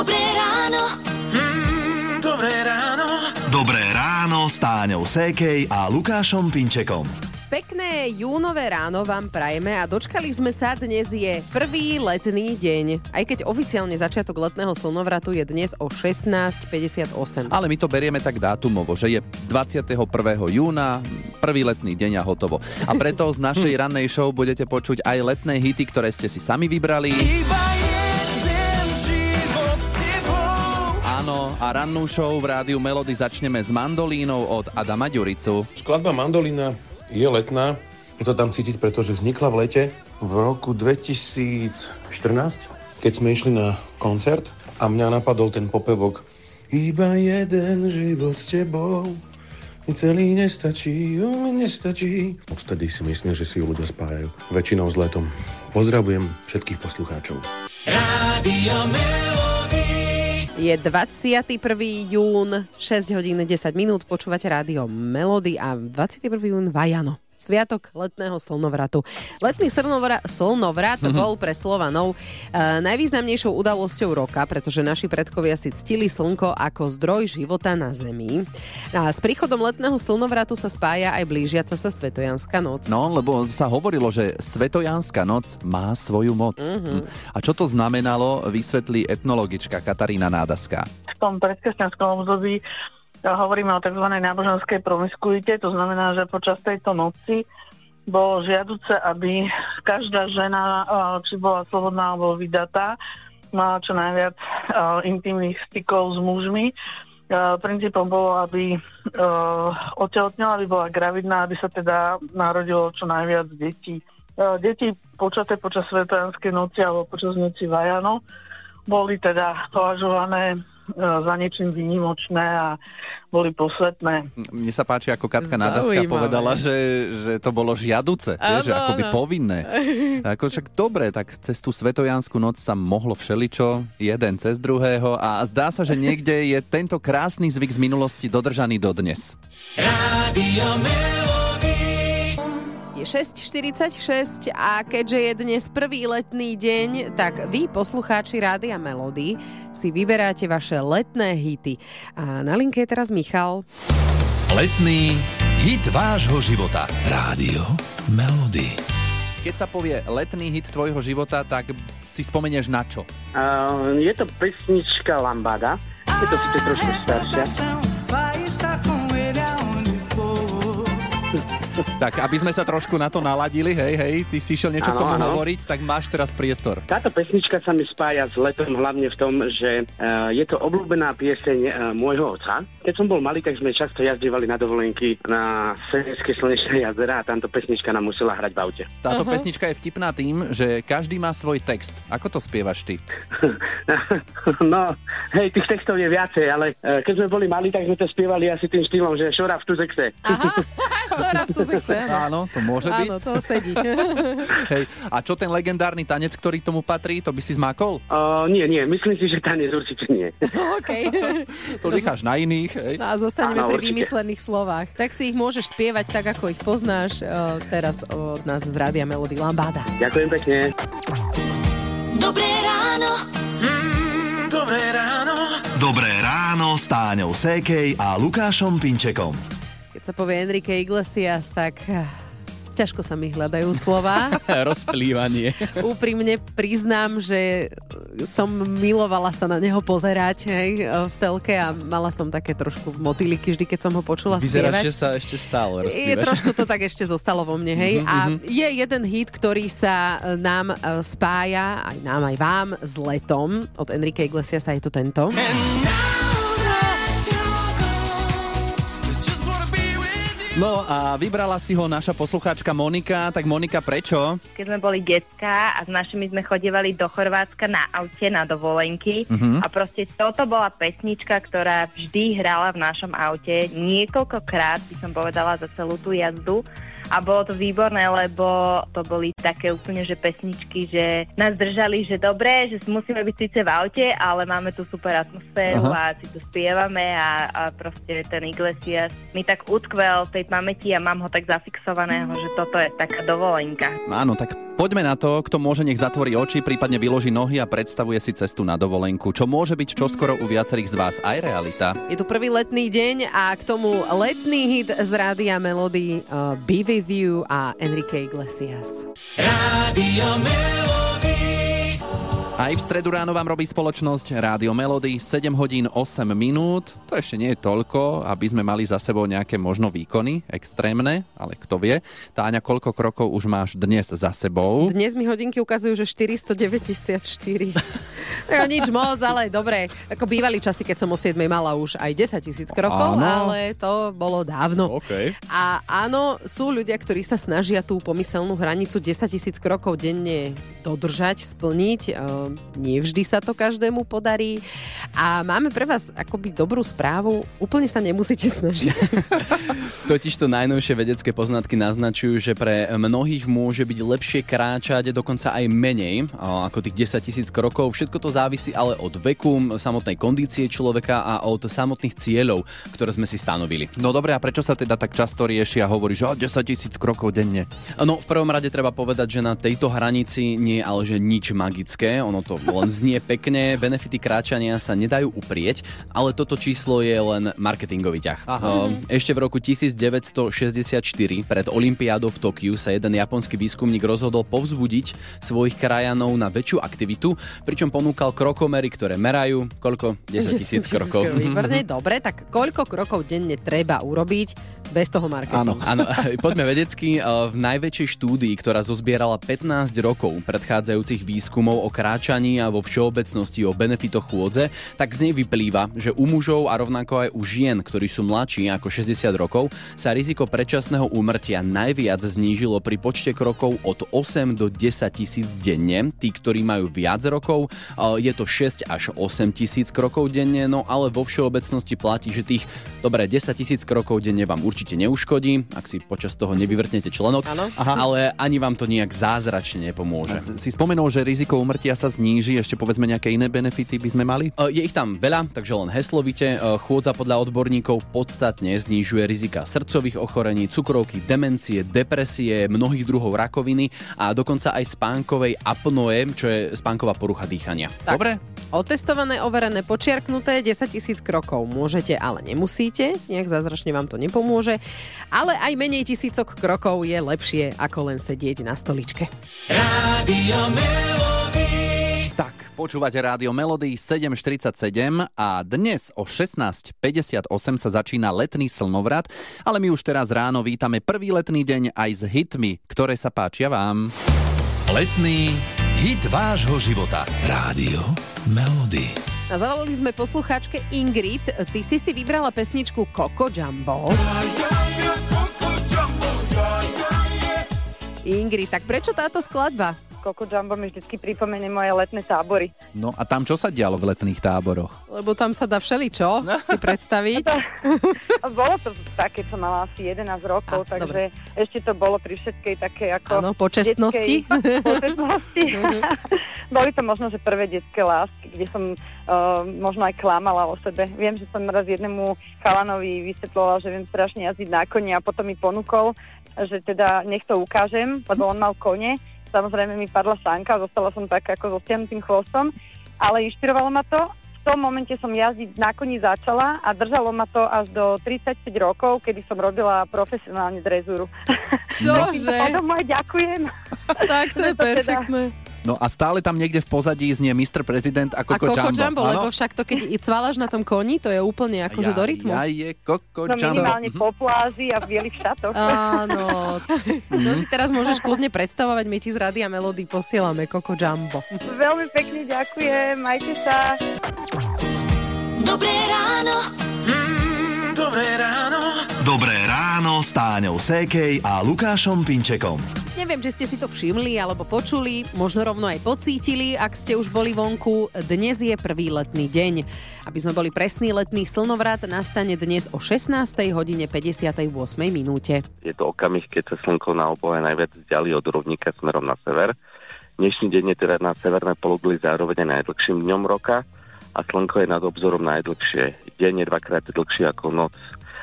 Dobré ráno. Mm, dobré ráno. Dobré ráno s Táňou Sékej a Lukášom Pinčekom. Pekné júnové ráno vám prajeme a dočkali sme sa, dnes je prvý letný deň. Aj keď oficiálne začiatok letného slnovratu je dnes o 16.58. Ale my to berieme tak dátumovo, že je 21. júna, prvý letný deň a hotovo. A preto z našej rannej show budete počuť aj letné hity, ktoré ste si sami vybrali. Iba A rannú show v rádiu Melody začneme s mandolínou od Adama Ďuricu. Skladba Mandolina je letná. Je to tam cítiť, pretože vznikla v lete v roku 2014, keď sme išli na koncert a mňa napadol ten popevok Iba jeden život s tebou mi celý nestačí, mi nestačí. Odtedy si myslím, že si ju ľudia spájajú. Väčšinou s letom. Pozdravujem všetkých poslucháčov. Rádio Melody. Je 21. jún, 6 hodín 10 minút, počúvate rádio Melody a 21. jún Vajano. Sviatok letného slnovratu. Letný slnovra- slnovrat Mhm. bol pre Slovanov e, najvýznamnejšou udalosťou roka, pretože naši predkovia si ctili slnko ako zdroj života na Zemi. A s príchodom letného slnovratu sa spája aj blížiaca sa Svetojanská noc. No, lebo sa hovorilo, že Svetojanská noc má svoju moc. Mm-hmm. A čo to znamenalo, vysvetlí etnologička Katarína Nádaská. v tom predkresťanskom období hovoríme o tzv. náboženskej promiskuite, to znamená, že počas tejto noci bolo žiaduce, aby každá žena, či bola slobodná alebo vydatá, mala čo najviac intimných stykov s mužmi. Princípom bolo, aby a, otehotnela, aby bola gravidná, aby sa teda narodilo čo najviac detí. Deti počaté počas Svetojanskej noci alebo počas noci Vajano boli teda považované za niečím výnimočné a boli posvetné. Mne sa páči, ako Katka Zaujímavé. povedala, že, že to bolo žiaduce, Áno, že akoby áno. povinné. Ako však dobre, tak cez tú Svetojanskú noc sa mohlo všeličo, jeden cez druhého a zdá sa, že niekde je tento krásny zvyk z minulosti dodržaný dodnes. Rádio Melody. Je 6.46 a keďže je dnes prvý letný deň, tak vy, poslucháči Rádia Melody, si vyberáte vaše letné hity. A na linke je teraz Michal. Letný hit vášho života. Rádio Melody. Keď sa povie letný hit tvojho života, tak si spomenieš na čo? Uh, je to pesnička Lambada. Je to trošku staršia. Tak, aby sme sa trošku na to naladili, hej, hej, ty si išiel niečo k Áno, tomu áno. hovoriť, tak máš teraz priestor. Táto pesnička sa mi spája s letom hlavne v tom, že uh, je to obľúbená pieseň uh, môjho otca. Keď som bol malý, tak sme často jazdívali na dovolenky na Severské slnečné jazera a táto pesnička nám musela hrať v aute. Táto pesnička je vtipná tým, že každý má svoj text. Ako to spievaš ty? no, hej, tých textov je viacej, ale uh, keď sme boli malí, tak sme to spievali asi tým štýlom, že šora v tuzekse. Aha, šora v tuzexe. Áno, to môže byť. Áno, to sedí. Hej. A čo ten legendárny tanec, ktorý tomu patrí, to by si zmákol? Uh, nie, nie, myslím si, že tanec určite nie. OK. To necháš na iných, hej? No a zostaneme Áno, pri určite. vymyslených slovách. Tak si ich môžeš spievať tak, ako ich poznáš eh, teraz od nás z Rádia Melody Lambada. Ďakujem pekne. Dobré ráno. Mm, dobré ráno. Dobré ráno s Táňou Sékej a Lukášom Pinčekom. Keď sa povie Enrique Iglesias, tak eh, ťažko sa mi hľadajú slova. Rozplývanie. Úprimne priznám, že som milovala sa na neho pozerať hej, v telke a mala som také trošku motýliky vždy, keď som ho počula spievať. sa ešte stále Je, trošku to tak ešte zostalo vo mne, hej. A je jeden hit, ktorý sa e, nám spája, aj nám, aj vám, s letom. Od Enrique Iglesias je to tento. And now No a vybrala si ho naša poslucháčka Monika. Tak Monika, prečo? keď sme boli detská a s našimi sme chodievali do Chorvátska na aute na dovolenky a proste toto bola pesnička, ktorá vždy hrala v našom aute niekoľkokrát, by som povedala, za celú tú jazdu. A bolo to výborné, lebo to boli také úplne, že pesničky, že nás držali, že dobre, že musíme byť síce v aute, ale máme tu super atmosféru Aha. a si tu spievame a, a proste ten Iglesias mi tak utkvel tej pamäti a mám ho tak zafixovaného, že toto je taká dovolenka. Áno, tak Poďme na to, kto môže nech zatvorí oči, prípadne vyloží nohy a predstavuje si cestu na dovolenku. Čo môže byť čoskoro u viacerých z vás aj realita. Je tu prvý letný deň a k tomu letný hit z Rádia Melody uh, Be With You a Enrique Iglesias. Rádio Melody. Aj v stredu ráno vám robí spoločnosť Rádio Melody 7 hodín 8 minút. To ešte nie je toľko, aby sme mali za sebou nejaké možno výkony extrémne, ale kto vie. Táňa, koľko krokov už máš dnes za sebou? Dnes mi hodinky ukazujú, že 494. no, nič moc, ale dobre. Ako bývali časy, keď som o 7 mala už aj 10 tisíc krokov, Áno. ale to bolo dávno. OK. A áno, sú ľudia, ktorí sa snažia tú pomyselnú hranicu 10 tisíc krokov denne dodržať, splniť. Ehm, Nie vždy sa to každému podarí. A máme pre vás akoby dobrú správu. Úplne sa nemusíte snažiť. Totiž to najnovšie vedecké poznatky naznačujú, že pre mnohých môže byť lepšie kráčať dokonca aj menej ako tých 10 tisíc krokov. Všetko to závisí ale od veku, samotnej kondície človeka a od samotných cieľov, ktoré sme si stanovili. No dobre, a prečo sa teda tak často rieši a hovorí, že o, 10 tisíc krokov denne? No, v prvom rade treba povedať, že na tejto hranici nie ale že nič magické, ono to len znie pekne, benefity kráčania sa nedajú uprieť, ale toto číslo je len marketingový ťah. Aha. Ehm, Ešte v roku 1964 pred Olympiádou v Tokiu sa jeden japonský výskumník rozhodol povzbudiť svojich krajanov na väčšiu aktivitu, pričom ponúkal krokomery, ktoré merajú koľko? 10 tisíc krokov. Výborne, dobre, tak koľko krokov denne treba urobiť bez toho marketingu? Áno, poďme vedecky. V najväčšej štúdii, ktorá zozbierala 15 rokov predchádzajúcich výskumov o kráčaní a vo všeobecnosti o benefitoch chôdze, tak z nej vyplýva, že u mužov a rovnako aj u žien, ktorí sú mladší ako 60 rokov, sa riziko predčasného úmrtia najviac znížilo pri počte krokov od 8 do 10 tisíc denne. Tí, ktorí majú viac rokov, je to 6 až 8 tisíc krokov denne, no ale vo všeobecnosti platí, že tých, dobre, 10 tisíc krokov denne vám určite neuškodí, ak si počas toho nevyvrtnete členok. Aha. ale ani vám to nejak zázračne nepomôže. Si spomenul, že riziko umrtia sa zníži, ešte povedzme nejaké iné benefity by sme mali? E, Je ich tam veľa, takže len heslovite. E, Chôdza podľa odborníkov podstatne znižuje rizika srdcových ochorení, cukrovky, demencie, depresie, mnohých druhov rakoviny a dokonca aj spánkovej apnoe, čo je spánková porucha dýchania. Tak. Dobre? Otestované, overené, počiarknuté, 10 tisíc krokov môžete, ale nemusíte, nejak zázračne vám to nepomôže, ale aj menej tisícok krokov je lepšie, ako len sedieť na stoličke. Rádio Melody. Tak, počúvate Rádio Melody 747 a dnes o 16.58 sa začína letný slnovrat, ale my už teraz ráno vítame prvý letný deň aj s hitmi, ktoré sa páčia vám. Letný hit vášho života. Rádio Melody. A zavolali sme poslucháčke Ingrid. Ty si si vybrala pesničku Coco Jumbo. Ingrid, tak prečo táto skladba? Coco Jumbo mi vždy pripomenie moje letné tábory. No a tam čo sa dialo v letných táboroch? Lebo tam sa dá všeličo si predstaviť. A bolo to tak, keď som mala asi 11 rokov, Á, takže ešte to bolo pri všetkej také ako... Áno, počestnosti. detskej počestnosti. Boli to možno, že prvé detské lásky, kde som uh, možno aj klamala o sebe. Viem, že som raz jednému chalanovi vysvetlovala, že viem strašne jazdiť na koni a potom mi ponúkol, že teda nech to ukážem, lebo on mal kone. Samozrejme mi padla sánka, zostala som tak ako so stiahnutým chvostom, ale inšpirovalo ma to. V tom momente som jazdiť na koni začala a držalo ma to až do 35 rokov, kedy som robila profesionálne drezúru. Čože? Aj ďakujem. Tak to je teda- perfektné. No a stále tam niekde v pozadí znie Mr. Prezident a A Coco Coco Jumbo. Jumbo, lebo však to, keď i cválaš na tom koni, to je úplne akože do rytmu. Ja je Coco No Jumbo. minimálne po pláži a v bielých šatoch. Áno. To si teraz môžeš kľudne predstavovať, my ti z Rádia Melody posielame Coco Jumbo. Veľmi pekne ďakujem, majte sa. Dobré ráno. Mm, dobré ráno. Dobré ráno s Táňou Sékej a Lukášom Pinčekom. Neviem, či ste si to všimli alebo počuli, možno rovno aj pocítili, ak ste už boli vonku. Dnes je prvý letný deň. Aby sme boli presný, letný slnovrat nastane dnes o 16. hodine 58. minúte. Je to okamih, keď sa slnko na obohe najviac vzdiali od rovníka smerom na sever. Dnešný deň je teda na severné pologuli zároveň aj najdlhším dňom roka a slnko je nad obzorom najdlhšie. Deň je dvakrát dlhší ako noc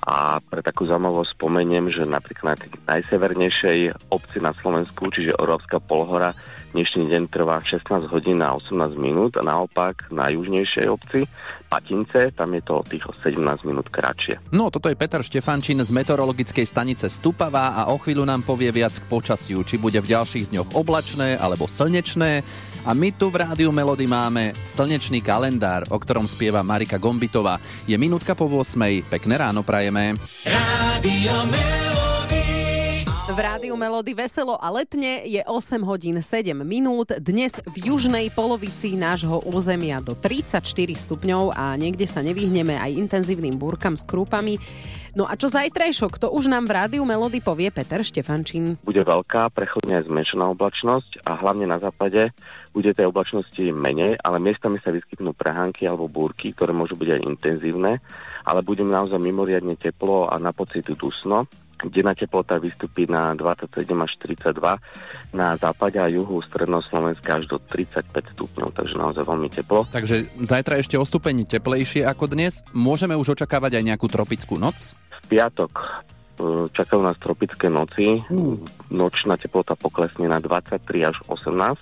A pre takú zaujímavosť spomeniem, že napríklad na tej najsevernejšej obci na Slovensku, čiže Orovská polhora, dnešný deň trvá 16 hodín a 18 minút a naopak na južnejšej obci Patince, tam je to tých o 17 minút kratšie. No, toto je Peter Štefančín z meteorologickej stanice Stupava a o chvíľu nám povie viac k počasiu, či bude v ďalších dňoch oblačné alebo slnečné. A my tu v Rádiu Melody máme slnečný kalendár, o ktorom spieva Marika Gombitová. Je minútka po 8. Pekné ráno prajeme. Rádio Melody. V rádiu Melody veselo a letne je 8 hodín 7 minút. Dnes v južnej polovici nášho územia do 34 stupňov a niekde sa nevyhneme aj intenzívnym búrkam s krúpami. No a čo zajtrajšok, to už nám v rádiu Melody povie Peter Štefančín. Bude veľká, prechodne zmenšená oblačnosť a hlavne na západe bude tej oblačnosti menej, ale miestami sa vyskytnú prehánky alebo búrky, ktoré môžu byť aj intenzívne, ale bude naozaj mimoriadne teplo a na pocit dusno. Denná teplota vystupí na 27 až 42, na západe a juhu stredného Slovenska až do 35 stupňov, takže naozaj veľmi teplo. Takže zajtra ešte o stupeň teplejšie ako dnes. Môžeme už očakávať aj nejakú tropickú noc? V piatok e, čakajú nás tropické noci. Nočná teplota poklesne na 23 až 18.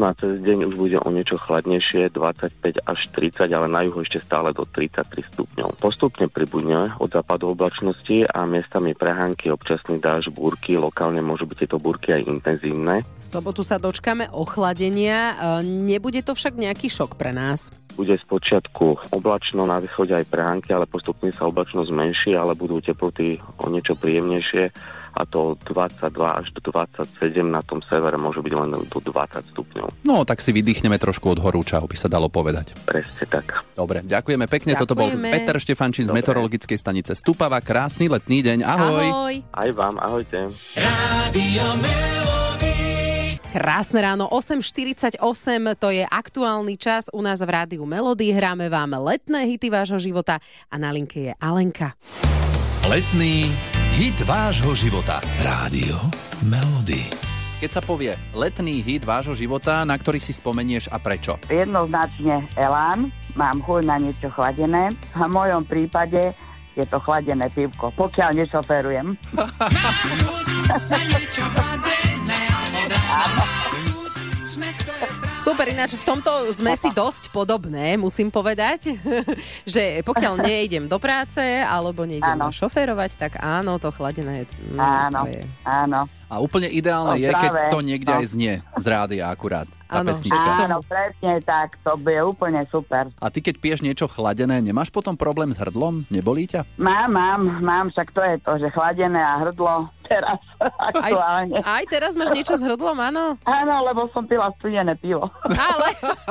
No a cez deň už bude o niečo chladnejšie, 25 až 30, ale na juhu ešte stále do 33 stupňov. Postupne pribudne od západu oblačnosti a miestami prehánky, občasný dáž, búrky, lokálne môžu byť tieto búrky aj intenzívne. V sobotu sa dočkame ochladenia. E, Nebude to však nejaký šok pre nás. Bude z počiatku oblačno, na východe aj prehánky, ale postupne sa oblačnosť zmenší, ale budú teploty o niečo príjemnejšie a to od 22 až do 27 na tom severe môže byť len do 20 stupňov. No, tak si vydýchneme trošku od horúča, by sa dalo povedať. Presne tak. Dobre, ďakujeme pekne. Toto bol Ďakujeme. Peter Štefančín z Dobre. meteorologickej stanice Stupava. Krásny letný deň. Ahoj. Ahoj. Aj vám, ahojte. Rádio. Krásne ráno, 8.48, to je aktuálny čas u nás v Rádiu Melody. Hráme vám letné hity vášho života a na linke je Alenka. Letný hit vášho života. Rádio Melody. Keď sa povie letný hit vášho života, na ktorý si spomenieš a prečo? Jednoznačne Elán, mám chuť na niečo chladené a v mojom prípade je to chladené pivko, pokiaľ nešoferujem. Super, ináč v tomto sme si dosť podobné, musím povedať, že pokiaľ nejdem do práce alebo nejdem Áno. šoférovať, tak áno, to chladené. mm, Áno, to je. áno. A úplne ideálne No, je, keď práve, to niekde no. aj znie z rádia akurát. Tá Áno, pesnička. Áno, presne tak, to bude úplne super. A ty keď piješ niečo chladené, nemáš potom problém s hrdlom? Nebolí ťa? Mám, mám, mám, však to je to, že chladené a hrdlo teraz aktuálne. Aj teraz máš niečo s hrdlom, áno? Áno, lebo som pila studené pivo. Ale,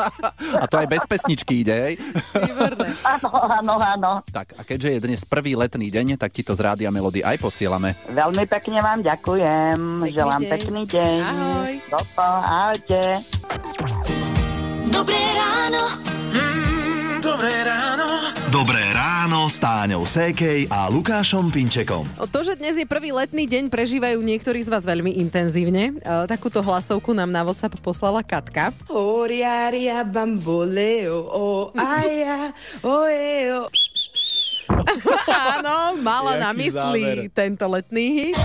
A to aj bez pesničky ide, hej? výborné. Áno, áno, áno. Tak, a keďže je dnes prvý letný deň, tak ti to z Rádia Melody aj posielame. Veľmi pekne vám ďakujem. Pekný Želám deň. pekný deň. Ahoj. Dopo, ahojte. Dobré ráno. Mm, dobré ráno. Dobré ráno s Táňou Sékej a Lukášom Pinčekom. O To, že dnes je prvý letný deň, prežívajú niektorí z vás veľmi intenzívne. E, takúto hlasovku nám na WhatsApp poslala Katka. Oriaria bamboleo, o aja, o eo. Áno, mala Jaký na mysli záver. tento letný hit.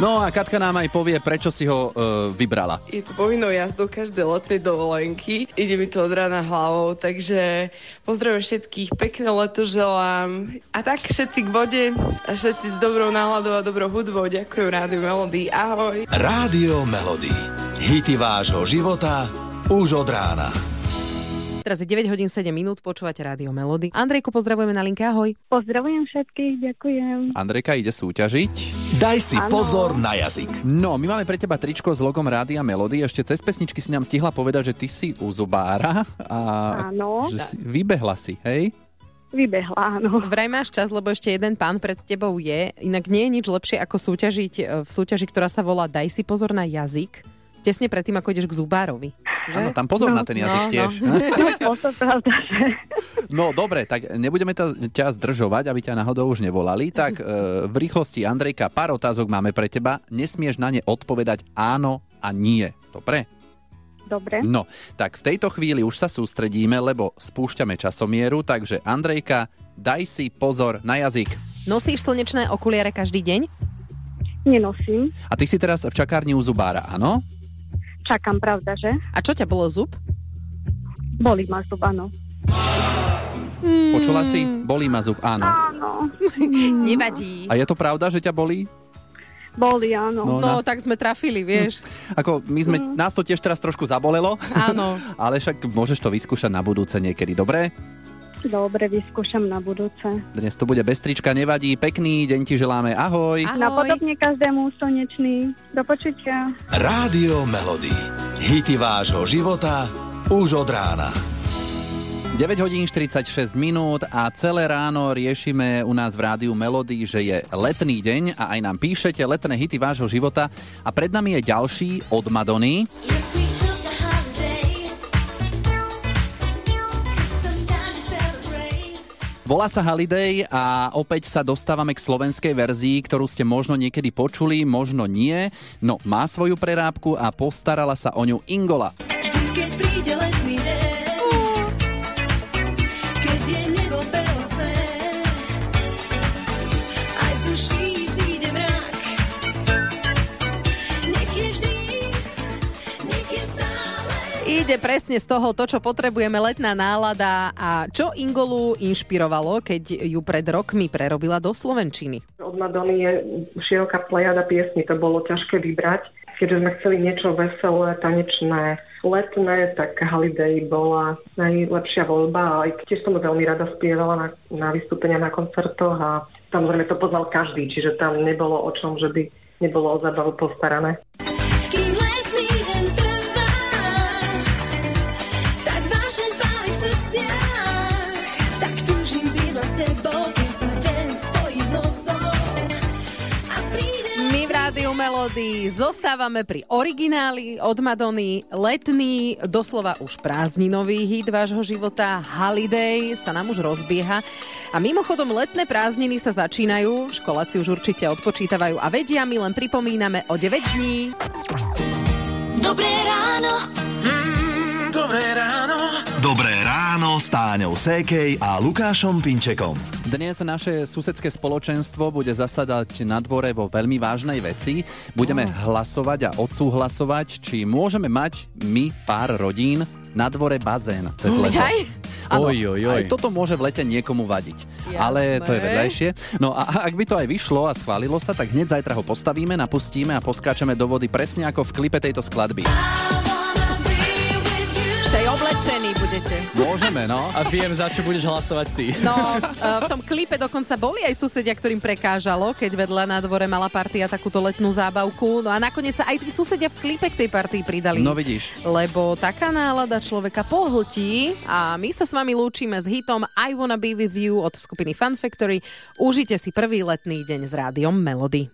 No a Katka nám aj povie, prečo si ho e, vybrala. Je to povinnou jazdou každej letnej dovolenky. Ide mi to od rána hlavou, takže pozdravujem všetkých, pekné leto želám. A tak všetci k vode a všetci s dobrou náladou a dobrou hudbou. Ďakujem Rádiu Melody. Ahoj. Rádio Melody. Hity vášho života už od rána. Teraz je 9 hodín 7 minút, počúvate Rádio Melody. Andrejku, pozdravujeme na linke, ahoj. Pozdravujem všetkých, ďakujem. Andrejka ide súťažiť. Daj si Áno. pozor na jazyk. No, my máme pre teba tričko s logom Rádia Melody. Ešte cez pesničky si nám stihla povedať, že ty si u zubára a Áno, že si, vybehla si, hej? vybehla, áno. Vraj máš čas, lebo ešte jeden pán pred tebou je. Inak nie je nič lepšie, ako súťažiť e, v súťaži, ktorá sa volá Daj si pozor na jazyk. Tesne predtým, ako ideš k zubárovi. Že? Áno, tam pozor No, na ten jazyk no, tiež. Že... No dobre, tak nebudeme ta, ťa zdržovať, aby ťa náhodou už nevolali. Tak e, v rýchlosti, Andrejka, pár otázok máme pre teba. Nesmieš na ne odpovedať áno a nie. Dobre? Dobre. No, tak v tejto chvíli už sa sústredíme, lebo spúšťame časomieru, takže Andrejka, daj si pozor na jazyk. Nosíš slnečné okuliare každý deň? Nenosím. A ty si teraz v čakárni u zubára, áno? Čakám, pravda, že? A čo ťa bolo zub? Bolí ma zub, áno. Počula si? Bolí ma zub, áno. Áno. Nevadí. A je to pravda, že ťa bolí? Boli, áno. No, No, na- tak sme trafili, vieš. Ako my sme, nás to tiež teraz trošku zabolelo, Áno. ale však môžeš to vyskúšať na budúce niekedy, dobre? Dobre, vyskúšam na budúce. Dnes to bude bez trička, nevadí. Pekný deň ti želáme, ahoj. Napodobne každému slnečný. Do počutia. Rádio Melody. Hity vášho života už od rána. 9 hodín 46 minút a celé ráno riešime u nás v rádiu Melody, že je letný deň a aj nám píšete letné hity vášho života a pred nami je ďalší od Madony. Volá sa Holiday a opäť sa dostávame k slovenskej verzii, ktorú ste možno niekedy počuli, možno nie. No, má svoju prerábku a postarala sa o ňu Ingola. Vždy, keď príde letný deň, Ide presne z toho to, čo potrebujeme, letná nálada a čo Ingolu inšpirovalo, keď ju pred rokmi prerobila do Slovenčiny. Od Madony je široká plejada piesní, to bolo ťažké vybrať. Keďže sme chceli niečo veselé, tanečné, letné, tak Holiday bola najlepšia voľba aj tiež som veľmi rada spievala na, na vystúpenia na koncertoch a samozrejme to poznal každý, čiže tam nebolo o čom, že by nebolo o zábavu postarané. Melody zostávame pri origináli od Madony. Letný, doslova už prázdninový hit vášho života Holiday sa nám už rozbieha. A mimochodom letné prázdniny sa začínajú, školáci už určite odpočítavajú a vedia, my len pripomíname o 9 dní. Dobré ráno. Dobré ráno. Dobré ráno s Táňou Sékej a Lukášom Pinčekom. Dnes naše susedské spoločenstvo bude zasadať na dvore vo veľmi vážnej veci. Budeme hlasovať a odsúhlasovať, či môžeme mať my pár rodín na dvore bazén cez leto. Áno, Oj, oj, oj. aj toto môže v lete niekomu vadiť. Jasné. Ale to je vedľajšie. No a ak by to aj vyšlo a schválilo sa, tak hneď zajtra ho postavíme, napustíme a poskáčeme do vody presne ako v klipe tejto skladby. Všej oblečení budete. Môžeme, no. A viem, za čo budeš hlasovať ty. No, e, v tom klipe dokonca boli aj susedia, ktorým prekážalo, keď vedľa na dvore mala partia takúto letnú zábavku. No a nakoniec sa aj tí susedia v klipe k tej partii pridali. No vidíš. Lebo taká nálada človeka pohltí a my sa s vami lúčime s hitom I Wanna Be With You od skupiny Fun Factory. Užite si prvý letný deň s rádiom Melody.